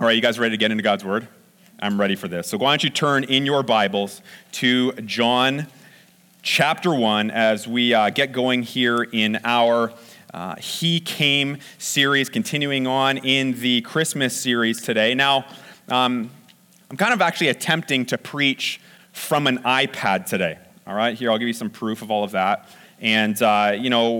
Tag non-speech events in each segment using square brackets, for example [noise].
All right, you guys ready to get into God's Word? I'm ready for this. So why don't you turn in your Bibles to John chapter 1 as we uh, get going here in our uh, He Came series, continuing on in the Christmas series today. Now, um, I'm kind of actually attempting to preach from an iPad today. All right, here I'll give you some proof of all of that. And, uh, you know,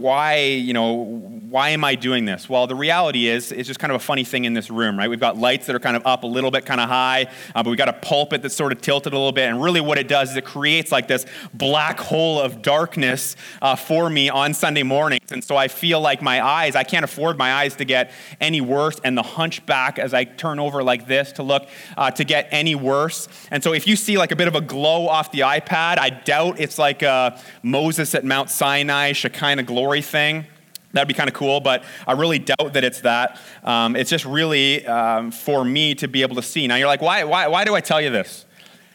why, you know, why am I doing this? Well, the reality is, it's just kind of a funny thing in this room, right? We've got lights that are kind of up a little bit, kind of high, uh, but we've got a pulpit that's sort of tilted a little bit. And really, what it does is it creates like this black hole of darkness uh, for me on Sunday mornings. And so I feel like my eyes, I can't afford my eyes to get any worse, and the hunchback as I turn over like this to look uh, to get any worse. And so if you see like a bit of a glow off the iPad, I doubt it's like a Moses Moses at Mount Sinai, Shekinah glory thing. That'd be kind of cool, but I really doubt that it's that. Um, it's just really um, for me to be able to see. Now you're like, why, why, why do I tell you this?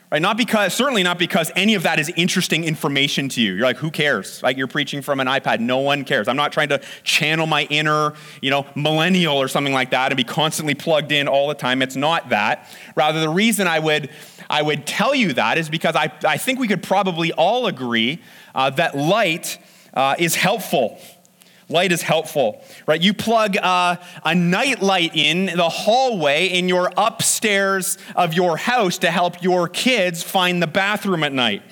Right? Not because, certainly not because any of that is interesting information to you. You're like, who cares? Like you're preaching from an iPad. No one cares. I'm not trying to channel my inner, you know, millennial or something like that and be constantly plugged in all the time. It's not that. Rather, the reason I would I would tell you that is because I, I think we could probably all agree uh, that light uh, is helpful. Light is helpful, right? You plug uh, a night light in the hallway in your upstairs of your house to help your kids find the bathroom at night.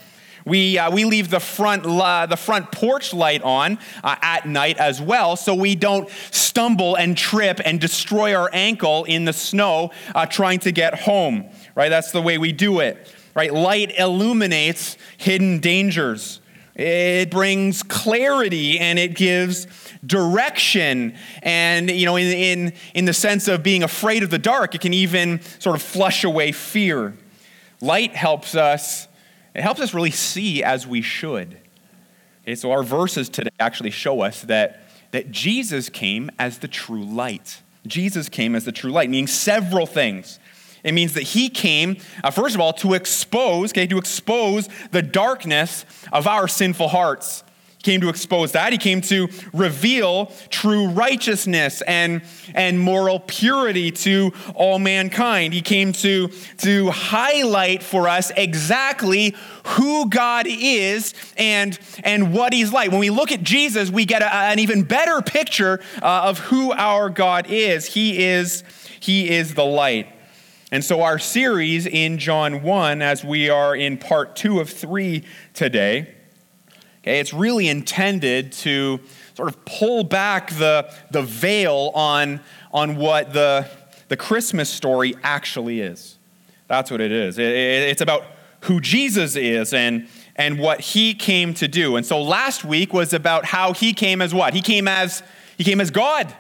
We, uh, we leave the front, uh, the front porch light on uh, at night as well, so we don't stumble and trip and destroy our ankle in the snow uh, trying to get home right? That's the way we do it, right? Light illuminates hidden dangers. It brings clarity and it gives direction. And, you know, in, in, in the sense of being afraid of the dark, it can even sort of flush away fear. Light helps us, it helps us really see as we should. Okay, so our verses today actually show us that, that Jesus came as the true light. Jesus came as the true light, meaning several things. It means that he came, uh, first of all, to expose, okay, to expose the darkness of our sinful hearts. He came to expose that. He came to reveal true righteousness and, and moral purity to all mankind. He came to, to highlight for us exactly who God is and, and what he's like. When we look at Jesus, we get a, an even better picture uh, of who our God is. He is, he is the light. And so, our series in John 1, as we are in part two of three today, okay, it's really intended to sort of pull back the, the veil on, on what the, the Christmas story actually is. That's what it is. It, it, it's about who Jesus is and, and what he came to do. And so last week was about how he came as what? He came as he came as God.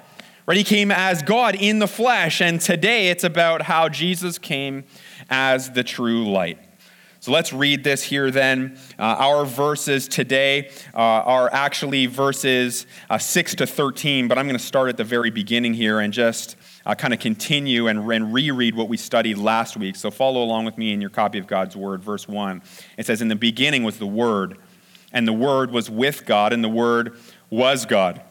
Right? He came as God in the flesh, and today it's about how Jesus came as the true light. So let's read this here then. Uh, our verses today uh, are actually verses uh, 6 to 13, but I'm going to start at the very beginning here and just uh, kind of continue and, and reread what we studied last week. So follow along with me in your copy of God's Word, verse 1. It says, In the beginning was the Word, and the Word was with God, and the Word was God.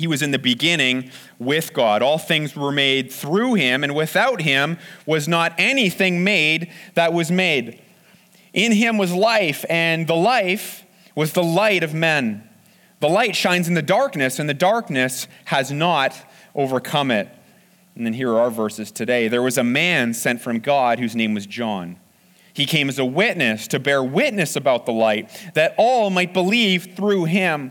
He was in the beginning with God. All things were made through him, and without him was not anything made that was made. In him was life, and the life was the light of men. The light shines in the darkness, and the darkness has not overcome it. And then here are our verses today. There was a man sent from God whose name was John. He came as a witness to bear witness about the light, that all might believe through him.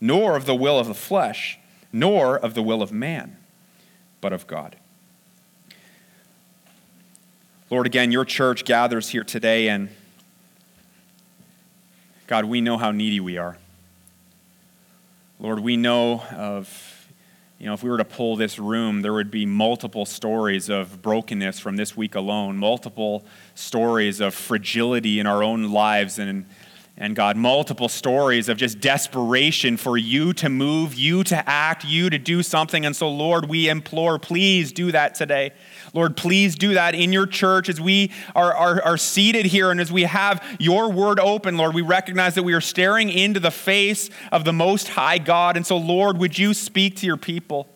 nor of the will of the flesh, nor of the will of man, but of God. Lord, again, your church gathers here today, and God, we know how needy we are. Lord, we know of you know, if we were to pull this room, there would be multiple stories of brokenness from this week alone, multiple stories of fragility in our own lives and and God, multiple stories of just desperation for you to move, you to act, you to do something. And so, Lord, we implore, please do that today. Lord, please do that in your church as we are, are, are seated here and as we have your word open, Lord. We recognize that we are staring into the face of the Most High God. And so, Lord, would you speak to your people?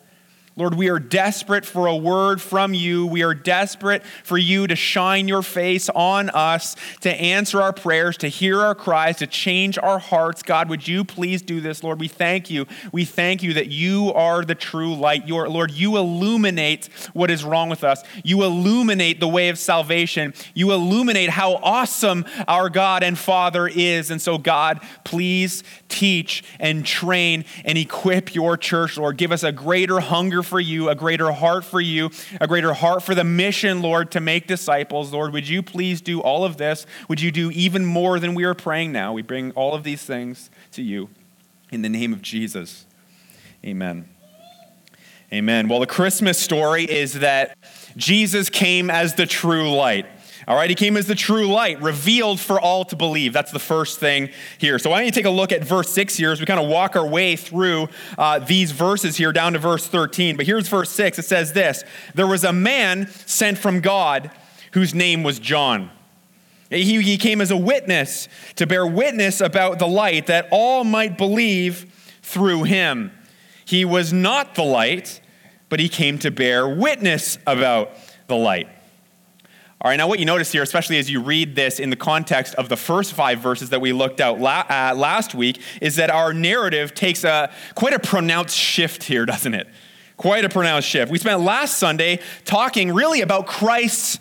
Lord, we are desperate for a word from you. We are desperate for you to shine your face on us, to answer our prayers, to hear our cries, to change our hearts. God, would you please do this, Lord? We thank you. We thank you that you are the true light. Your, Lord, you illuminate what is wrong with us. You illuminate the way of salvation. You illuminate how awesome our God and Father is. And so, God, please teach and train and equip your church, Lord. Give us a greater hunger for you, a greater heart for you, a greater heart for the mission, Lord, to make disciples. Lord, would you please do all of this? Would you do even more than we are praying now? We bring all of these things to you in the name of Jesus. Amen. Amen. Well, the Christmas story is that Jesus came as the true light. All right, he came as the true light, revealed for all to believe. That's the first thing here. So why don't you take a look at verse 6 here as we kind of walk our way through uh, these verses here down to verse 13. But here's verse 6. It says this There was a man sent from God whose name was John. He, he came as a witness to bear witness about the light that all might believe through him. He was not the light, but he came to bear witness about the light. All right, now what you notice here, especially as you read this in the context of the first five verses that we looked at la- uh, last week, is that our narrative takes a quite a pronounced shift here, [laughs] doesn't it? Quite a pronounced shift. We spent last Sunday talking really about Christ's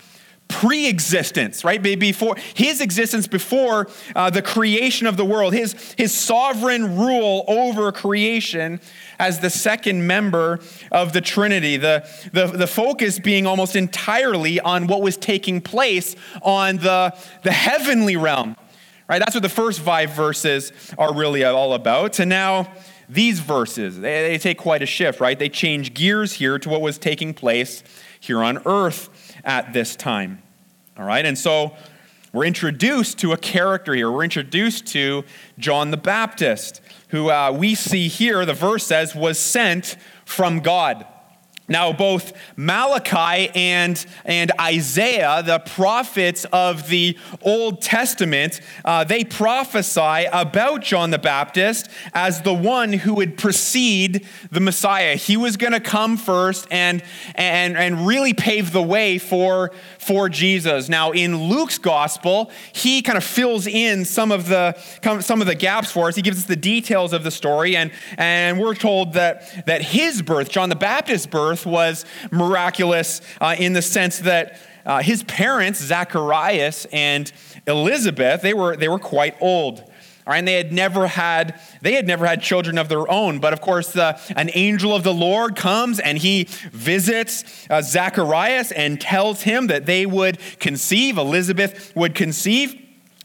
pre-existence right before his existence before uh, the creation of the world his, his sovereign rule over creation as the second member of the Trinity. The, the, the focus being almost entirely on what was taking place on the, the heavenly realm. Right? That's what the first five verses are really all about. And now these verses, they, they take quite a shift, right? They change gears here to what was taking place here on earth at this time. All right? And so we're introduced to a character here. We're introduced to John the Baptist who uh, we see here, the verse says, was sent from God. Now, both Malachi and, and Isaiah, the prophets of the Old Testament, uh, they prophesy about John the Baptist as the one who would precede the Messiah. He was going to come first and, and, and really pave the way for, for Jesus. Now, in Luke's gospel, he kind of fills in some of the, some of the gaps for us. He gives us the details of the story, and, and we're told that, that his birth, John the Baptist's birth, birth was miraculous uh, in the sense that uh, his parents, Zacharias and Elizabeth, they were, they were quite old. Right, and they had never had they had never had children of their own. But of course, uh, an angel of the Lord comes and he visits uh, Zacharias and tells him that they would conceive. Elizabeth would conceive,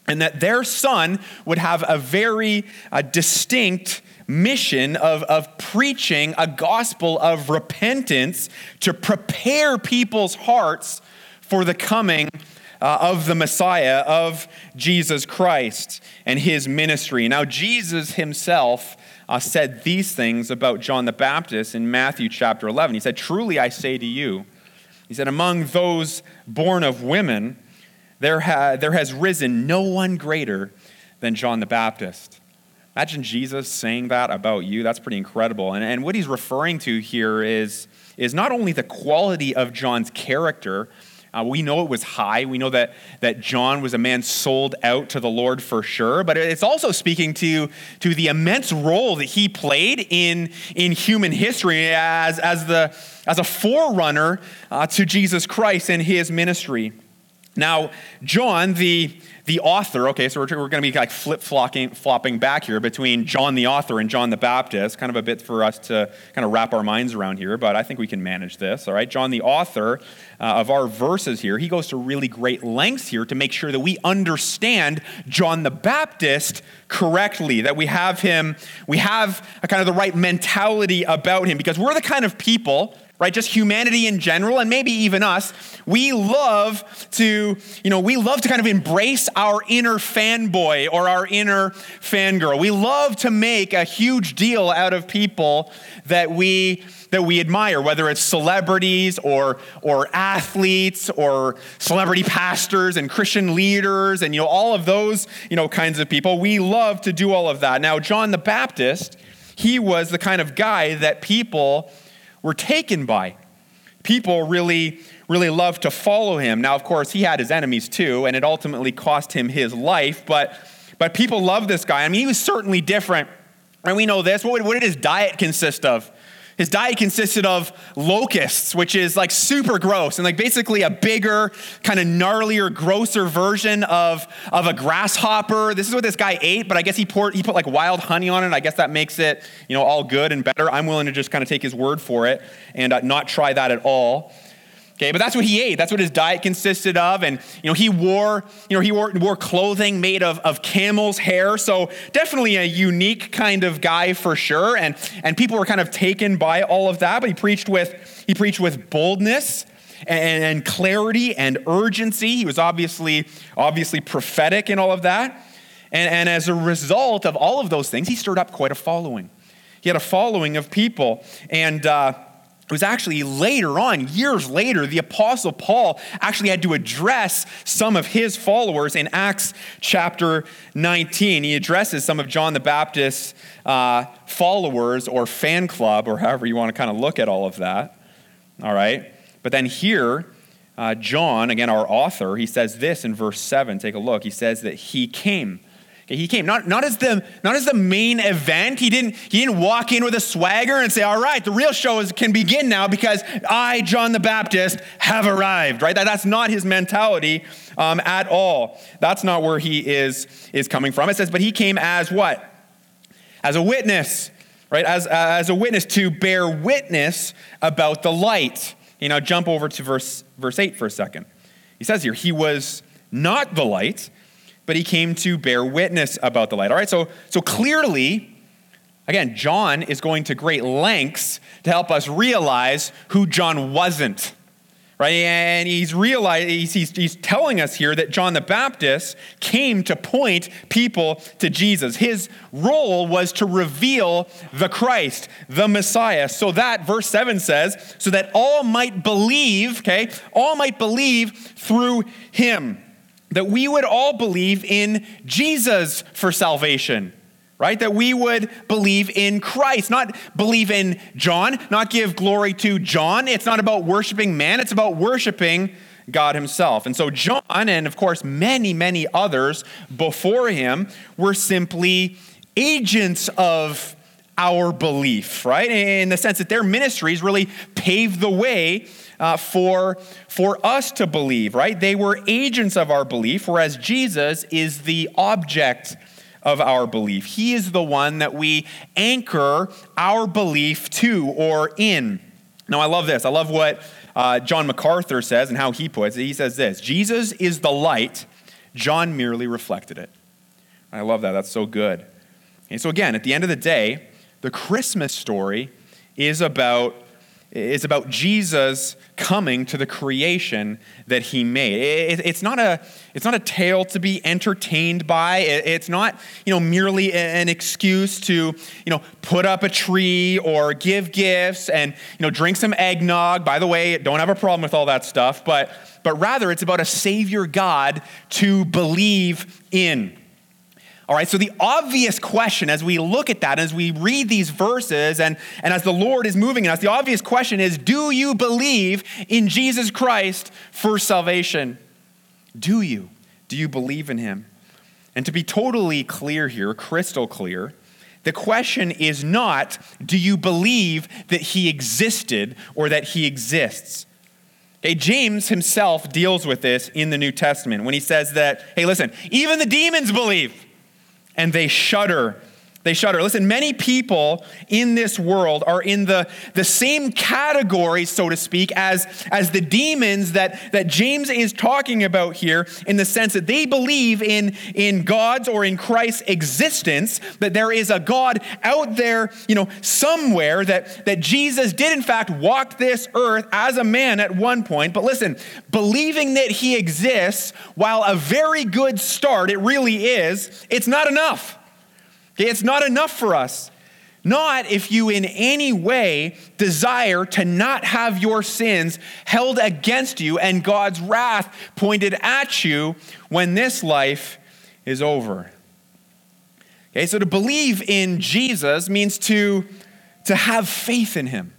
and that their son would have a very uh, distinct mission of, of preaching a gospel of repentance to prepare people's hearts for the coming uh, of the Messiah, of Jesus Christ and his ministry. Now, Jesus himself uh, said these things about John the Baptist in Matthew chapter 11. He said, Truly I say to you, he said, among those born of women, there, ha- there has risen no one greater than John the Baptist. Imagine Jesus saying that about you. That's pretty incredible. And, and what he's referring to here is, is not only the quality of John's character, uh, we know it was high. We know that, that John was a man sold out to the Lord for sure, but it's also speaking to, to the immense role that he played in, in human history as, as, the, as a forerunner uh, to Jesus Christ and his ministry. Now, John, the, the author, okay, so we're, we're going to be like flip flopping back here between John the author and John the Baptist, kind of a bit for us to kind of wrap our minds around here, but I think we can manage this, all right? John the author uh, of our verses here, he goes to really great lengths here to make sure that we understand John the Baptist correctly, that we have him, we have a kind of the right mentality about him, because we're the kind of people right? Just humanity in general, and maybe even us, we love to, you know, we love to kind of embrace our inner fanboy or our inner fangirl. We love to make a huge deal out of people that we that we admire, whether it's celebrities or, or athletes or celebrity pastors and Christian leaders and you know all of those you know kinds of people. We love to do all of that. Now, John the Baptist, he was the kind of guy that people were taken by. People really, really loved to follow him. Now, of course, he had his enemies too, and it ultimately cost him his life, but, but people loved this guy. I mean, he was certainly different. And we know this. What, what did his diet consist of? His diet consisted of locusts, which is like super gross and like basically a bigger, kind of gnarlier, grosser version of, of a grasshopper. This is what this guy ate, but I guess he poured he put like wild honey on it. I guess that makes it, you know, all good and better. I'm willing to just kind of take his word for it and uh, not try that at all. Okay, but that's what he ate. That's what his diet consisted of. And, you know, he wore, you know, he wore, wore clothing made of, of camel's hair. So definitely a unique kind of guy for sure. And, and people were kind of taken by all of that. But he preached with, he preached with boldness and, and clarity and urgency. He was obviously, obviously prophetic in all of that. And, and as a result of all of those things, he stirred up quite a following. He had a following of people. And, uh, it was actually later on, years later, the Apostle Paul actually had to address some of his followers in Acts chapter 19. He addresses some of John the Baptist's uh, followers or fan club, or however you want to kind of look at all of that. All right? But then here, uh, John, again, our author, he says this in verse 7. Take a look. He says that he came he came not, not, as the, not as the main event. He didn't, he didn't walk in with a swagger and say, All right, the real show is, can begin now because I, John the Baptist, have arrived, right? That, that's not his mentality um, at all. That's not where he is, is coming from. It says, But he came as what? As a witness, right? As, as a witness to bear witness about the light. You know, jump over to verse, verse 8 for a second. He says here, He was not the light but he came to bear witness about the light. All right, so, so clearly, again, John is going to great lengths to help us realize who John wasn't. Right? And he's realizing he's, he's, he's telling us here that John the Baptist came to point people to Jesus. His role was to reveal the Christ, the Messiah, so that, verse 7 says, so that all might believe, okay, all might believe through him that we would all believe in Jesus for salvation, right? That we would believe in Christ, not believe in John, not give glory to John. It's not about worshiping man, it's about worshiping God Himself. And so, John, and of course, many, many others before him, were simply agents of our belief, right? In the sense that their ministries really paved the way uh, for, for us to believe, right? They were agents of our belief, whereas Jesus is the object of our belief. He is the one that we anchor our belief to or in. Now, I love this. I love what uh, John MacArthur says and how he puts it. He says this Jesus is the light, John merely reflected it. I love that. That's so good. And so, again, at the end of the day, the Christmas story is about it's about Jesus coming to the creation that he made. It's not a, it's not a tale to be entertained by. It's not you know, merely an excuse to you know, put up a tree or give gifts and you know, drink some eggnog. By the way, don't have a problem with all that stuff. But, but rather, it's about a Savior God to believe in. All right, so the obvious question as we look at that, as we read these verses, and, and as the Lord is moving in us, the obvious question is do you believe in Jesus Christ for salvation? Do you? Do you believe in him? And to be totally clear here, crystal clear, the question is not do you believe that he existed or that he exists? Okay, James himself deals with this in the New Testament when he says that, hey, listen, even the demons believe and they shudder they shudder. Listen, many people in this world are in the, the same category, so to speak, as, as the demons that, that James is talking about here, in the sense that they believe in, in God's or in Christ's existence, that there is a God out there, you know, somewhere, that, that Jesus did, in fact, walk this earth as a man at one point. But listen, believing that he exists, while a very good start, it really is, it's not enough. It's not enough for us. Not if you in any way desire to not have your sins held against you and God's wrath pointed at you when this life is over. Okay, so to believe in Jesus means to, to have faith in him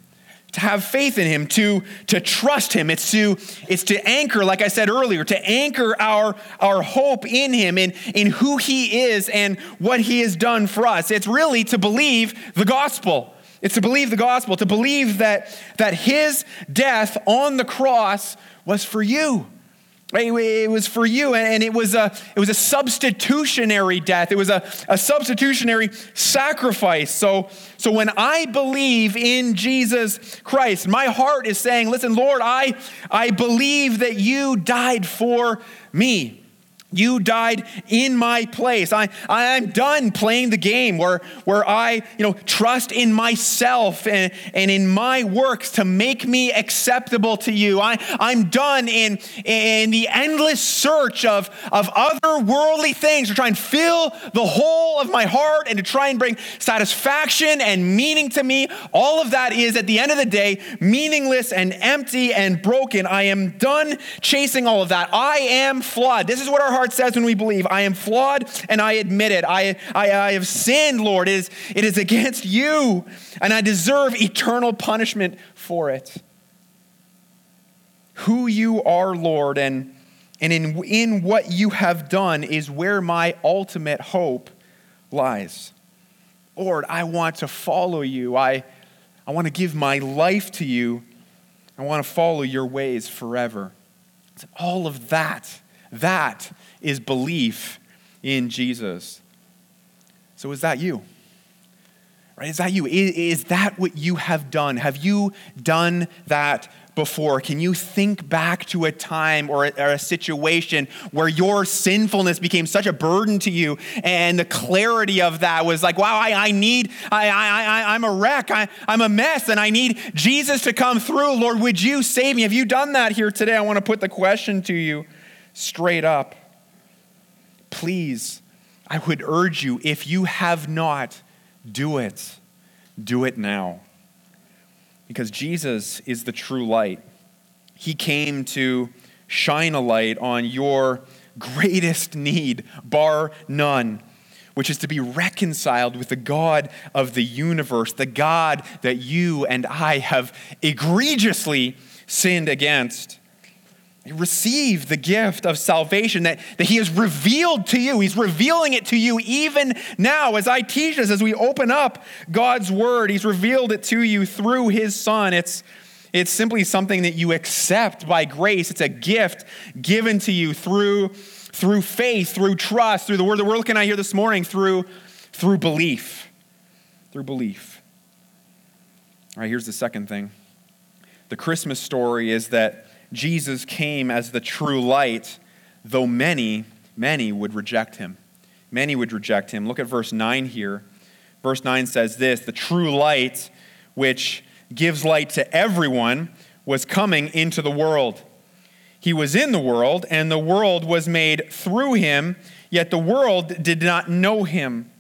to have faith in him to, to trust him. It's to it's to anchor like i said earlier to anchor our our hope in him in in who he is and what he has done for us. It's really to believe the gospel. It's to believe the gospel to believe that that his death on the cross was for you it was for you, and it was a, it was a substitutionary death. It was a, a substitutionary sacrifice. So, so when I believe in Jesus Christ, my heart is saying, Listen, Lord, I, I believe that you died for me. You died in my place. I, I'm done playing the game where, where I you know, trust in myself and, and in my works to make me acceptable to you. I, I'm done in, in the endless search of, of other worldly things to try and fill the hole of my heart and to try and bring satisfaction and meaning to me. All of that is, at the end of the day, meaningless and empty and broken. I am done chasing all of that. I am flawed. This is what our heart says when we believe, I am flawed and I admit it. I, I, I have sinned, Lord. It is, it is against you, and I deserve eternal punishment for it. Who you are, Lord, and, and in, in what you have done is where my ultimate hope lies. Lord, I want to follow you. I, I want to give my life to you. I want to follow your ways forever. It's All of that, that is belief in Jesus. So, is that you? Right? Is that you? Is, is that what you have done? Have you done that before? Can you think back to a time or a, or a, situation where your sinfulness became such a burden to you and the clarity of that was like, wow, I, I need, I, I, I, I'm a wreck, I, I'm a mess, and I need Jesus to come through. Lord, would you save me? Have you done that here today? I want to put the question to you straight up please, I would urge you, if you have not, do it. Do it now. Because Jesus is the true light. He came to shine a light on your greatest need, bar none, which is to be reconciled with the God of the universe, the God that you and I have egregiously sinned against receive the gift of salvation that, that He has revealed to you. He's revealing it to you even now as I teach this, as we open up God's Word. He's revealed it to you through His Son. It's, it's simply something that you accept by grace, it's a gift given to you through, through faith, through trust, through the Word that we're looking at here this morning, through, through belief. Through belief. All right, here's the second thing. The Christmas story is that Jesus came as the true light, though many, many would reject him. Many would reject him. Look at verse 9 here. Verse 9 says this The true light, which gives light to everyone, was coming into the world. He was in the world, and the world was made through him, yet the world did not know him.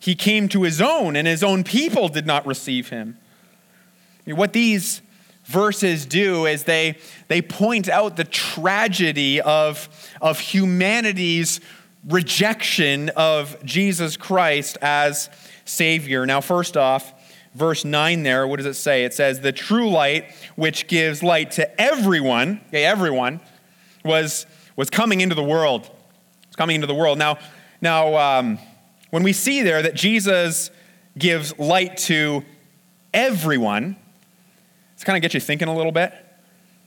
He came to his own, and his own people did not receive him. What these verses do is they, they point out the tragedy of, of humanity's rejection of Jesus Christ as Savior. Now, first off, verse 9 there, what does it say? It says, The true light, which gives light to everyone, okay, everyone, was, was coming into the world. It's coming into the world. Now, now um, when we see there that Jesus gives light to everyone, kind of get you thinking a little bit.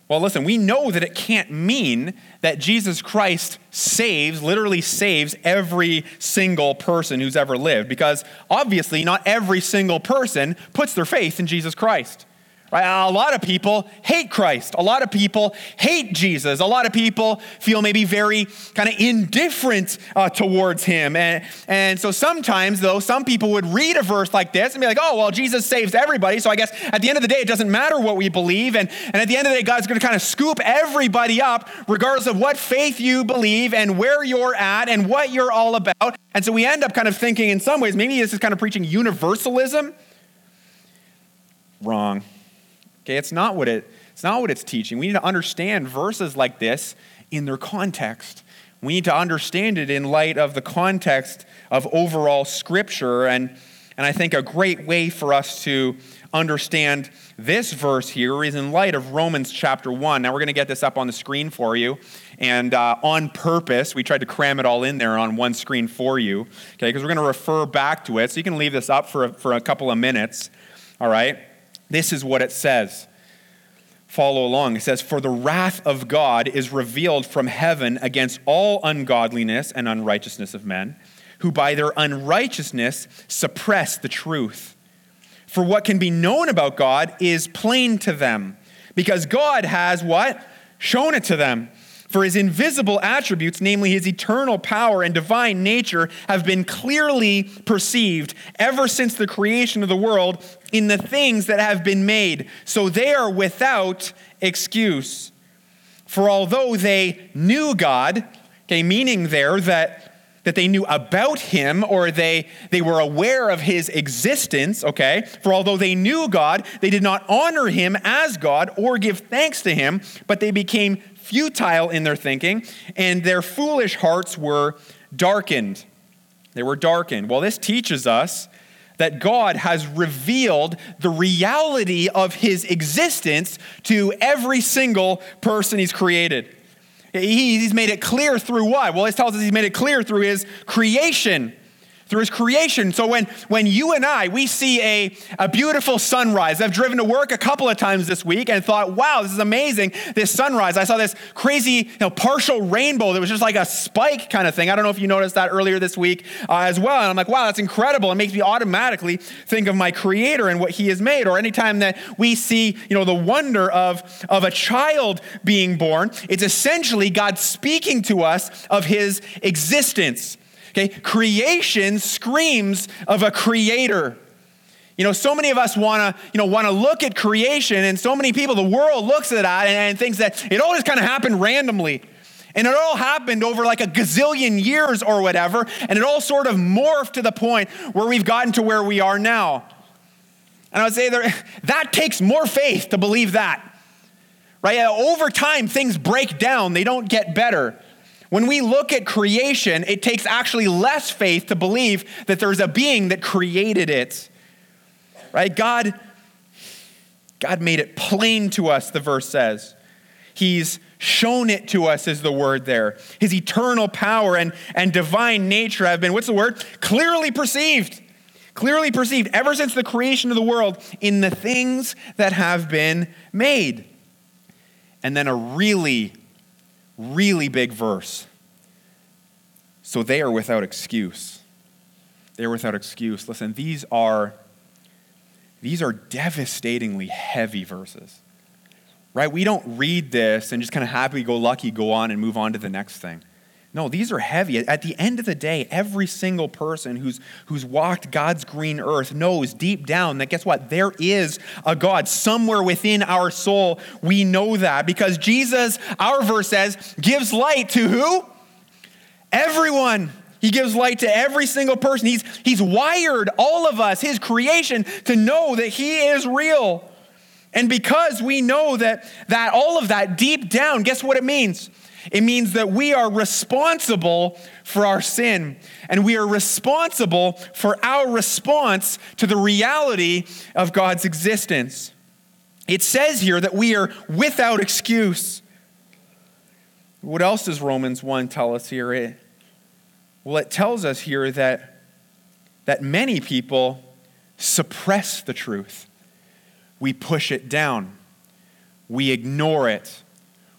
Well, listen, we know that it can't mean that Jesus Christ saves, literally saves every single person who's ever lived, because obviously not every single person puts their faith in Jesus Christ. Right? A lot of people hate Christ. A lot of people hate Jesus. A lot of people feel maybe very kind of indifferent uh, towards him. And, and so sometimes, though, some people would read a verse like this and be like, oh, well, Jesus saves everybody. So I guess at the end of the day, it doesn't matter what we believe. And, and at the end of the day, God's going to kind of scoop everybody up, regardless of what faith you believe and where you're at and what you're all about. And so we end up kind of thinking, in some ways, maybe this is kind of preaching universalism. Wrong. Okay, it's not what it, it's not what it's teaching. We need to understand verses like this in their context. We need to understand it in light of the context of overall scripture. And, and I think a great way for us to understand this verse here is in light of Romans chapter 1. Now, we're going to get this up on the screen for you. And uh, on purpose, we tried to cram it all in there on one screen for you, okay, because we're going to refer back to it. So you can leave this up for a, for a couple of minutes, all right? This is what it says. Follow along. It says, For the wrath of God is revealed from heaven against all ungodliness and unrighteousness of men, who by their unrighteousness suppress the truth. For what can be known about God is plain to them, because God has what? Shown it to them. For his invisible attributes, namely his eternal power and divine nature, have been clearly perceived ever since the creation of the world in the things that have been made. So they are without excuse. For although they knew God, okay, meaning there that that they knew about him or they, they were aware of his existence, okay? For although they knew God, they did not honor him as God or give thanks to him, but they became futile in their thinking, and their foolish hearts were darkened. They were darkened. Well, this teaches us that God has revealed the reality of his existence to every single person he's created. He's made it clear through what? Well, it tells us he's made it clear through his creation through his creation. So when, when you and I, we see a, a beautiful sunrise. I've driven to work a couple of times this week and thought, wow, this is amazing, this sunrise. I saw this crazy you know, partial rainbow that was just like a spike kind of thing. I don't know if you noticed that earlier this week uh, as well. And I'm like, wow, that's incredible. It makes me automatically think of my creator and what he has made. Or anytime that we see, you know, the wonder of, of a child being born, it's essentially God speaking to us of his existence. Okay, creation screams of a creator. You know, so many of us want to, you know, want to look at creation, and so many people, the world looks at that and, and thinks that it all just kind of happened randomly. And it all happened over like a gazillion years or whatever, and it all sort of morphed to the point where we've gotten to where we are now. And I would say there, [laughs] that takes more faith to believe that. Right? Over time, things break down, they don't get better. When we look at creation, it takes actually less faith to believe that there's a being that created it. Right? God, God made it plain to us, the verse says. He's shown it to us, is the word there. His eternal power and, and divine nature have been, what's the word? Clearly perceived. Clearly perceived ever since the creation of the world in the things that have been made. And then a really really big verse. So they are without excuse. They're without excuse. Listen, these are these are devastatingly heavy verses. Right? We don't read this and just kind of happy go lucky go on and move on to the next thing. No, these are heavy. At the end of the day, every single person who's, who's walked God's green earth knows deep down that guess what? There is a God somewhere within our soul. We know that because Jesus, our verse says, gives light to who? Everyone. He gives light to every single person. He's, he's wired all of us, his creation, to know that he is real. And because we know that, that all of that deep down, guess what it means? It means that we are responsible for our sin, and we are responsible for our response to the reality of God's existence. It says here that we are without excuse. What else does Romans 1 tell us here? It, well, it tells us here that, that many people suppress the truth. We push it down. we ignore it.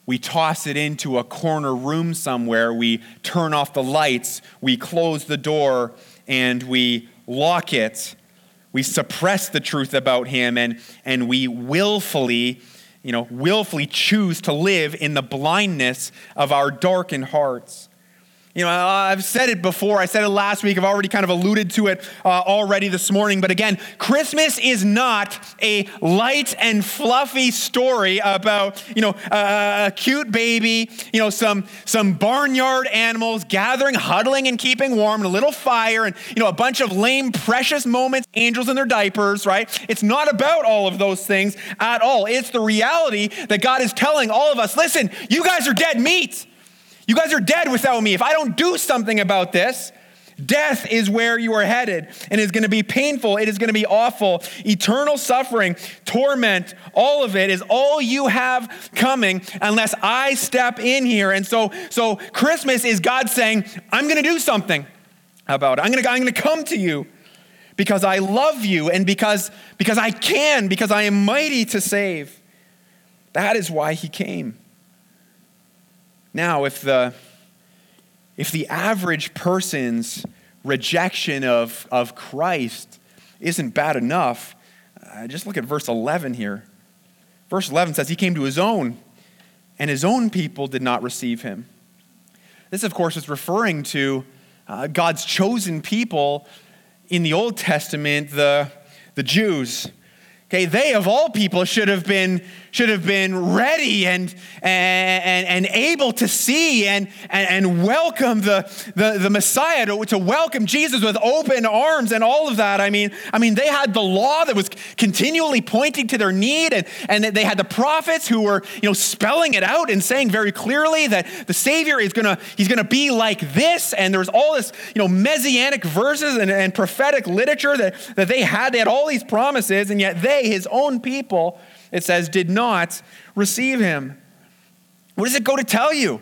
We toss it into a corner room somewhere. We turn off the lights. We close the door and we lock it. We suppress the truth about him and, and we willfully, you know, willfully choose to live in the blindness of our darkened hearts. You know, I've said it before. I said it last week. I've already kind of alluded to it uh, already this morning. But again, Christmas is not a light and fluffy story about, you know, a, cute baby, you know, some, some barnyard animals gathering, huddling, and keeping warm, and a little fire, and, you know, a bunch of lame, precious moments, angels in their diapers, right? It's not about all of those things at all. It's the reality that God is telling all of us listen, you guys are dead meat. You guys are dead without me. If I don't do something about this, death is where you are headed and it's going to be painful. It is going to be awful. Eternal suffering, torment, all of it is all you have coming unless I step in here. And so, so Christmas is God saying, I'm going to do something about it. I'm going to, I'm going to come to you because I love you and because, because I can, because I am mighty to save. That is why he came. Now, if the, if the average person's rejection of, of Christ isn't bad enough, uh, just look at verse 11 here. Verse 11 says, He came to His own, and His own people did not receive Him. This, of course, is referring to uh, God's chosen people in the Old Testament, the, the Jews. Okay, they of all people should have been should have been ready and, and, and able to see and, and, and welcome the, the, the Messiah, to, to welcome Jesus with open arms and all of that. I mean, I mean, they had the law that was continually pointing to their need, and, and they had the prophets who were, you know, spelling it out and saying very clearly that the Savior is gonna, he's gonna be like this. And there was all this, you know, messianic verses and, and prophetic literature that, that they had. They had all these promises, and yet they, his own people, it says, did not receive him. What does it go to tell you?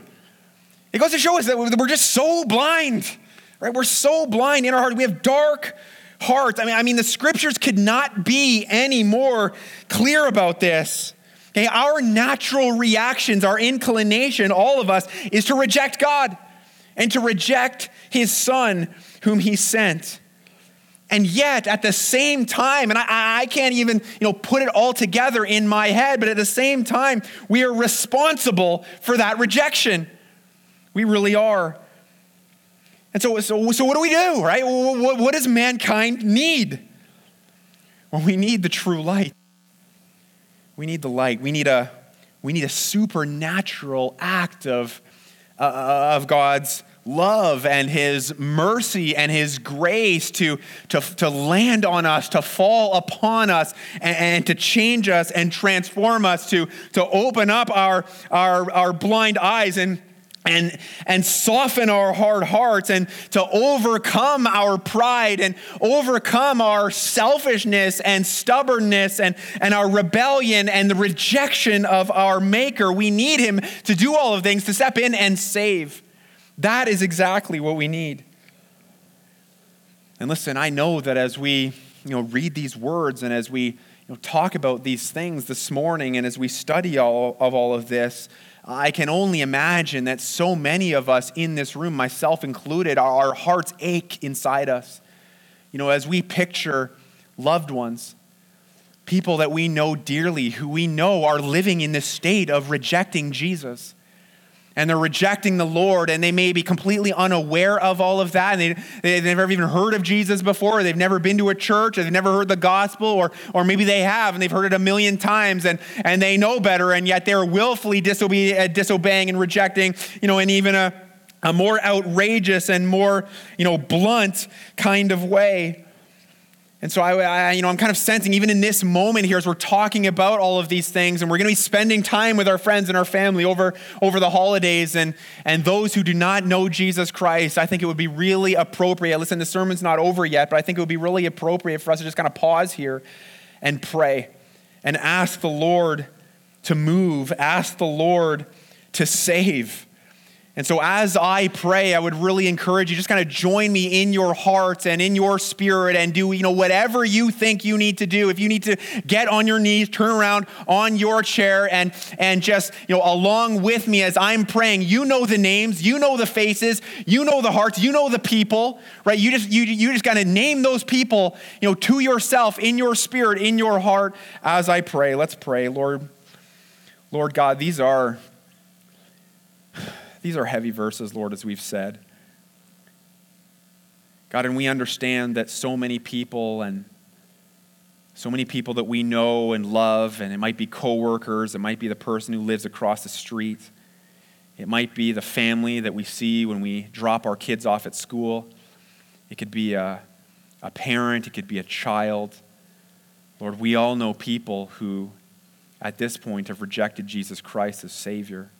It goes to show us that we're just so blind, right? We're so blind in our heart. We have dark hearts. I mean, I mean, the scriptures could not be any more clear about this. Okay, our natural reactions, our inclination, all of us, is to reject God and to reject his son whom he sent. And yet, at the same time, and I, I, can't even you know, put it all together in my head, but at the same time, we are responsible for that rejection. We really are. And so, so, so what do we do, right? What, what does mankind need? Well, we need the true light. We need the light. We need a, we need a supernatural act of, uh, of God's love and his mercy and his grace to, to, to land on us, to fall upon us, and, and, to change us and transform us, to, to open up our, our, our blind eyes and and, and soften our hard hearts and to overcome our pride and overcome our selfishness and stubbornness and, and our rebellion and the rejection of our Maker. We need Him to do all of things, to step in and save. That is exactly what we need. And listen, I know that as we you know, read these words and as we you know, talk about these things this morning and as we study all of all of this, I can only imagine that so many of us in this room, myself included, our hearts ache inside us. You know, as we picture loved ones, people that we know dearly, who we know are living in this state of rejecting Jesus and they're rejecting the Lord, and they may be completely unaware of all of that, and they, they've never even heard of Jesus before, they've never been to a church, or they've never heard the gospel, or, or maybe they have, and they've heard it a million times, and, and they know better, and yet they're willfully disobe- uh, disobeying and rejecting, you know, in even a, a more outrageous and more, you know, blunt kind of way. And so I, I, you know, I'm kind of sensing even in this moment here as we're talking about all of these things, and we're going to be spending time with our friends and our family over, over the holidays, and, and those who do not know Jesus Christ, I think it would be really appropriate. Listen, the sermon's not over yet, but I think it would be really appropriate for us to just kind of pause here and pray and ask the Lord to move, ask the Lord to save. And so, as I pray, I would really encourage you just kind of join me in your heart and in your spirit and do, you know, whatever you think you need to do. If you need to get on your knees, turn around on your chair and, and just, you know, along with me as I'm praying, you know the names, you know the faces, you know the hearts, you know the people, right? You just, you, you just got to name those people, you know, to yourself in your spirit, in your heart as I pray. Let's pray, Lord. Lord God, these are these are heavy verses, Lord, as we've said. God, and we understand that so many people and so many people that we know and love, and it might be coworkers, it might be the person who lives across the street, it might be the family that we see when we drop our kids off at school, it could be a, a parent, it could be a child. Lord, we all know people who, at this point, have rejected Jesus Christ as Savior.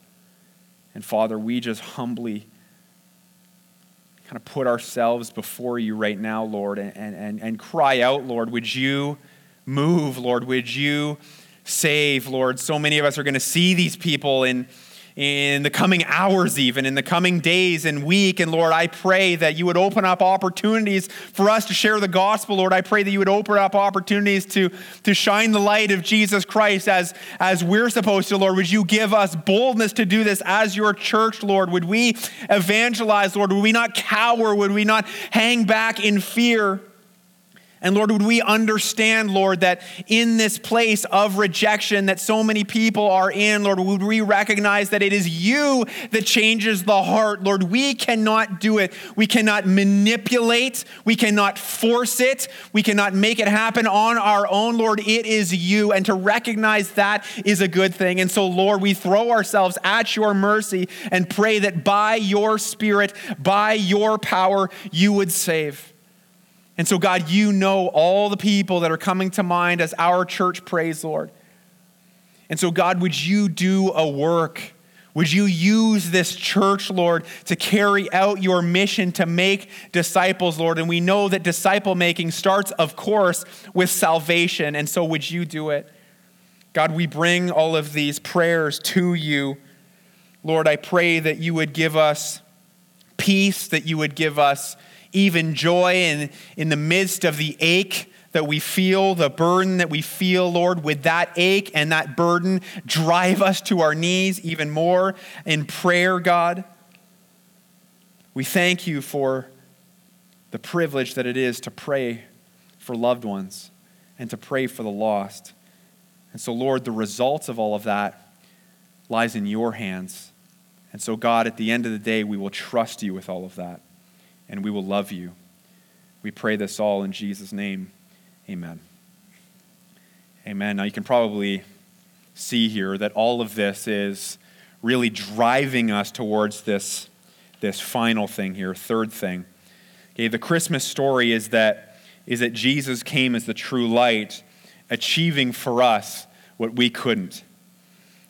And Father, we just humbly kind of put ourselves before you right now, Lord, and, and, and cry out, Lord, would you move, Lord? Would you save, Lord? So many of us are going to see these people in in the coming hours, even in the coming days and week. And Lord, I pray that you would open up opportunities for us to share the gospel. Lord, I pray that you would open up opportunities to, to shine the light of Jesus Christ as, as we're supposed to, Lord. Would you give us boldness to do this as your church, Lord? Would we evangelize, Lord? Would we not cower? Would we not hang back in fear? And Lord, would we understand, Lord, that in this place of rejection that so many people are in, Lord, would we recognize that it is you that changes the heart? Lord, we cannot do it. We cannot manipulate. We cannot force it. We cannot make it happen on our own, Lord. It is you. And to recognize that is a good thing. And so, Lord, we throw ourselves at your mercy and pray that by your Spirit, by your power, you would save. And so, God, you know all the people that are coming to mind as our church prays, Lord. And so, God, would you do a work? Would you use this church, Lord, to carry out your mission to make disciples, Lord? And we know that disciple making starts, of course, with salvation. And so, would you do it? God, we bring all of these prayers to you. Lord, I pray that you would give us peace, that you would give us even joy in, in the midst of the ache that we feel, the burden that we feel, Lord, would that ache and that burden drive us to our knees even more in prayer, God? We thank you for the privilege that it is to pray for loved ones and to pray for the lost. And so, Lord, the result of all of that lies in your hands. And so, God, at the end of the day, we will trust you with all of that and we will love you. We pray this all in Jesus' name. Amen. Amen. Now, you can probably see here that all of this is really driving us towards this, this final thing here, third thing. Okay, the Christmas story is that, is that Jesus came as the true light, achieving for us what we couldn't.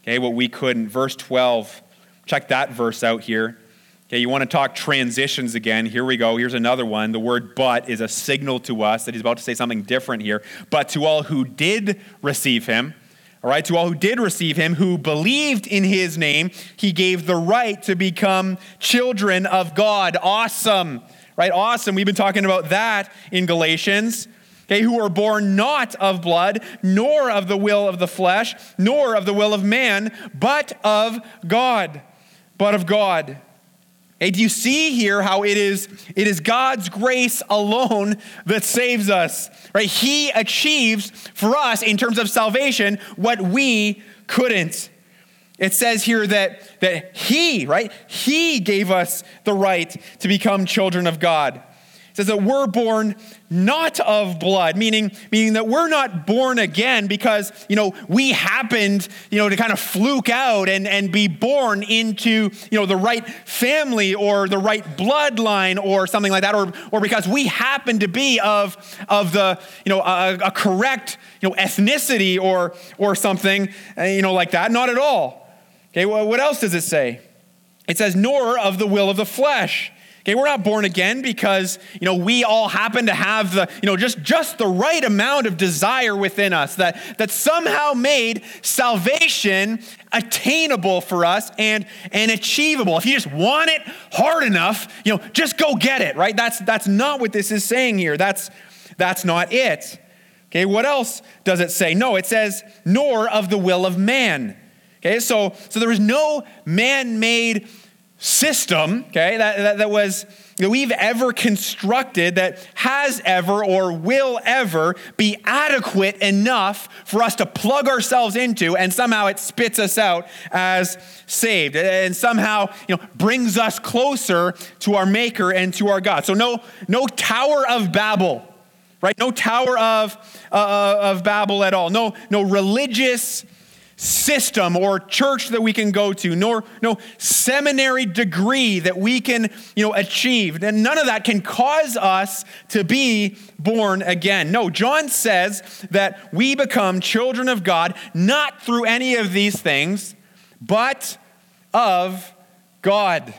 Okay, what we couldn't. Verse 12, check that verse out here. Okay, you want to talk transitions again. Here we go. Here's another one. The word but is a signal to us that he's about to say something different here. But to all who did receive him, all right, to all who did receive him, who believed in his name, he gave the right to become children of God. Awesome, right? Awesome. We've been talking about that in Galatians. Okay, who were born not of blood, nor of the will of the flesh, nor of the will of man, but of God. But of God. Hey, do you see here how it is, it is God's grace alone that saves us? Right? He achieves for us in terms of salvation what we couldn't. It says here that, that He, right? He gave us the right to become children of God. It says that we're born not of blood, meaning, meaning that we're not born again because, you know, we happened, you know, to kind of fluke out and, and be born into, you know, the right family or the right bloodline or something like that, or, or because we happen to be of, of the, you know, a, a correct, you know, ethnicity or, or something, uh, you know, like that. Not at all. Okay, well, what else does it say? It says, nor of the will of the flesh. Okay, we're not born again because, you know, we all happen to have the, you know, just, just the right amount of desire within us that, that somehow made salvation attainable for us and, and achievable. If you just want it hard enough, you know, just go get it, right? That's, that's not what this is saying here. That's, that's not it. Okay, what else does it say? No, it says, nor of the will of man. Okay, so, so there was no man made system, okay, that, that, that was that we've ever constructed that has ever or will ever be adequate enough for us to plug ourselves into and somehow it spits us out as saved and somehow you know brings us closer to our maker and to our god. So no no tower of babel right? No tower of uh, of babel at all. No no religious system or church that we can go to, nor no seminary degree that we can, you know, achieve. And none of that can cause us to be born again. No, John says that we become children of God not through any of these things, but of God.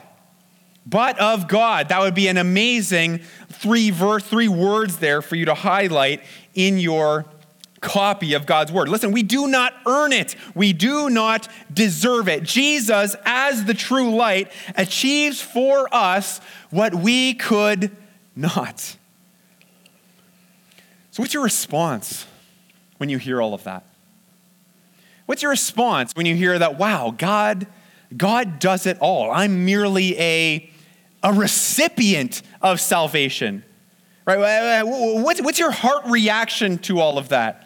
But of God. That would be an amazing three verse, three words there for you to highlight in your copy of God's word. Listen, we do not earn it, we do not deserve it. Jesus, as the true light, achieves for us what we could not. So, what's your response when you hear all of that? What's your response when you hear that, wow, God, God does it all? I'm merely a, a recipient of salvation. Right? What's, what's your heart reaction to all of that?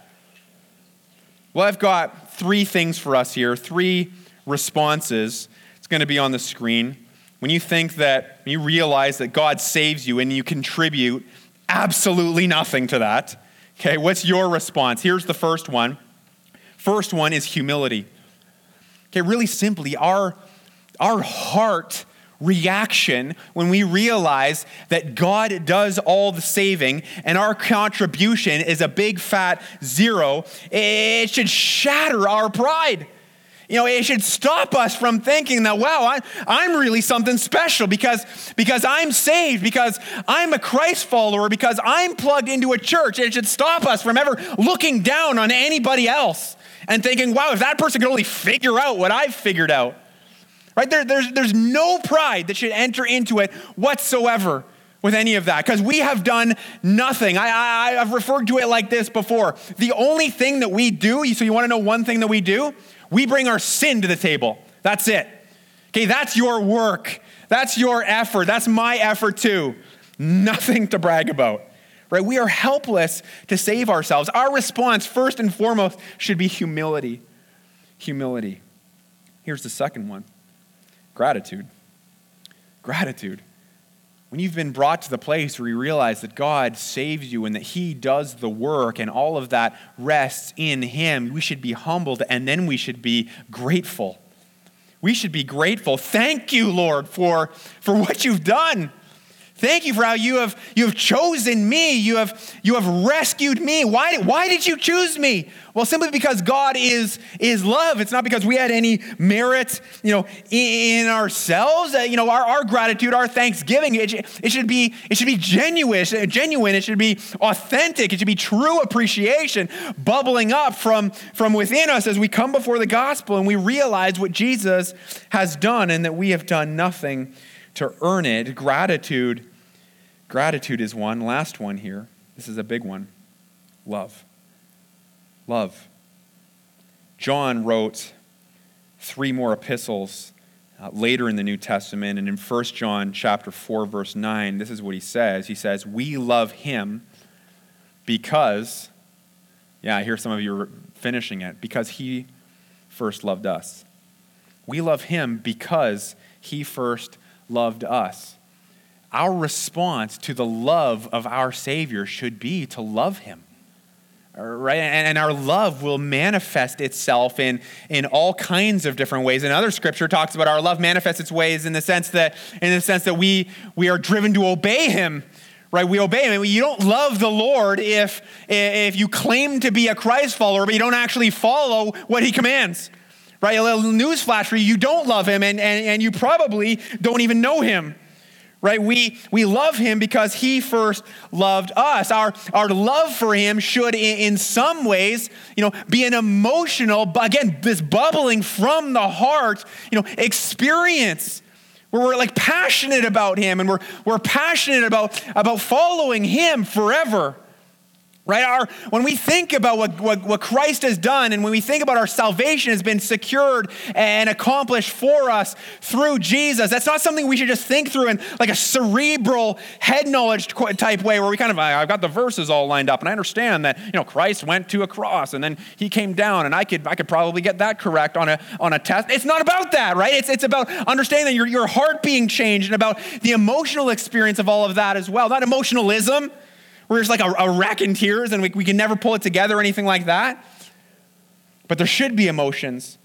Well, I've got three things for us here, three responses. It's going to be on the screen. When you think that, when you realize that God saves you and you contribute absolutely nothing to that, okay, what's your response? Here's the first one. First one is humility. Okay, really simply, our, our heart reaction when we realize that God does all the saving and our contribution is a big fat zero, it should shatter our pride. You know, it should stop us from thinking that, wow, I, am really something special because, because I'm saved, because I'm a Christ follower, because I'm plugged into a church. It should stop us from ever looking down on anybody else and thinking, wow, if that person could only figure out what I've figured out. Right? There, there's, there's no pride that should enter into it whatsoever with any of that because we have done nothing. I, I, I've referred to it like this before. The only thing that we do, so you want to know one thing that we do? We bring our sin to the table. That's it. Okay, that's your work. That's your effort. That's my effort too. Nothing to brag about. Right? We are helpless to save ourselves. Our response, first and foremost, should be humility. Humility. Here's the second one Gratitude. Gratitude. When you've been brought to the place where you realize that God saves you and that He does the work and all of that rests in Him, we should be humbled and then we should be grateful. We should be grateful. Thank you, Lord, for, for what you've done. Thank you for how you have, you have chosen me. You have, you have rescued me. Why, why did you choose me? Well, simply because God is, is love. It's not because we had any merit, you know, in, in ourselves. Uh, you know, our, our gratitude, our thanksgiving, it, it, should be, it should be genuine, genuine. It should be authentic. It should be true appreciation bubbling up from, from within us as we come before the gospel and we realize what Jesus has done and that we have done nothing to earn it. Gratitude Gratitude is one. Last one here. This is a big one love. Love. John wrote three more epistles uh, later in the New Testament. And in 1 John chapter 4, verse 9, this is what he says. He says, We love him because, yeah, I hear some of you are finishing it, because he first loved us. We love him because he first loved us our response to the love of our Savior should be to love Him. Right? And our love will manifest itself in, in all kinds of different ways. Another scripture talks about our love manifests its ways in the sense that, in the sense that we, we are driven to obey Him right? We obey him. You don't love the Lord if, if you claim to be a Christ follower, but you don't actually follow what he commands, right? A little newsflash for you, you don't love him, and, and, and you probably don't even know him right? We, we love him because he first loved us. Our, our love for him should, in, in some ways, you know, be an emotional, again, this bubbling from the heart, you know, experience where we're like passionate about him and we're, we're passionate about, about following him forever. Right? Our, when we think about what, what, what Christ has done and when we think about our salvation has been secured and accomplished for us through Jesus, that's not something we should just think through in like a cerebral head knowledge type way where we kind of, I've got the verses all lined up and I understand that, you know, Christ went to a cross and then he came down and I could, I could probably get that correct on a, on a test. It's not about that, right? It's, it's about understanding your, your heart being changed and about the emotional experience of all of that as well. Not emotionalism we're just like a, a wreck in tears and we, we can never pull it together or anything like that. But there should be emotions.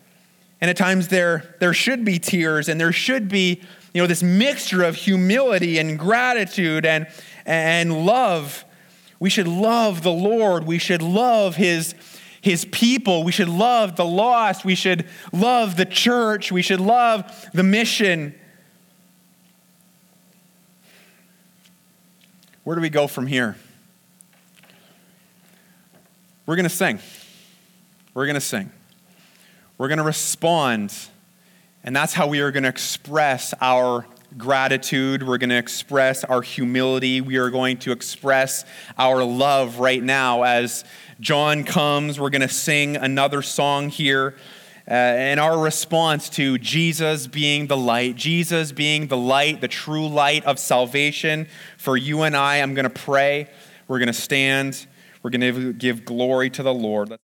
And at times there, there should be tears and there should be, you know, this mixture of humility and gratitude and, and love. We should love the Lord. We should love his, his people. We should love the lost. We should love the church. We should love the mission. Where do we go from here? We're going to sing. We're going to sing. We're going to respond. And that's how we are going to express our gratitude. We're going to express our humility. We are going to express our love right now. As John comes, we're going to sing another song here. Uh, and our response to Jesus being the light, Jesus being the light, the true light of salvation for you and I, I'm going to pray. We're going to stand. We're going to give glory to the Lord.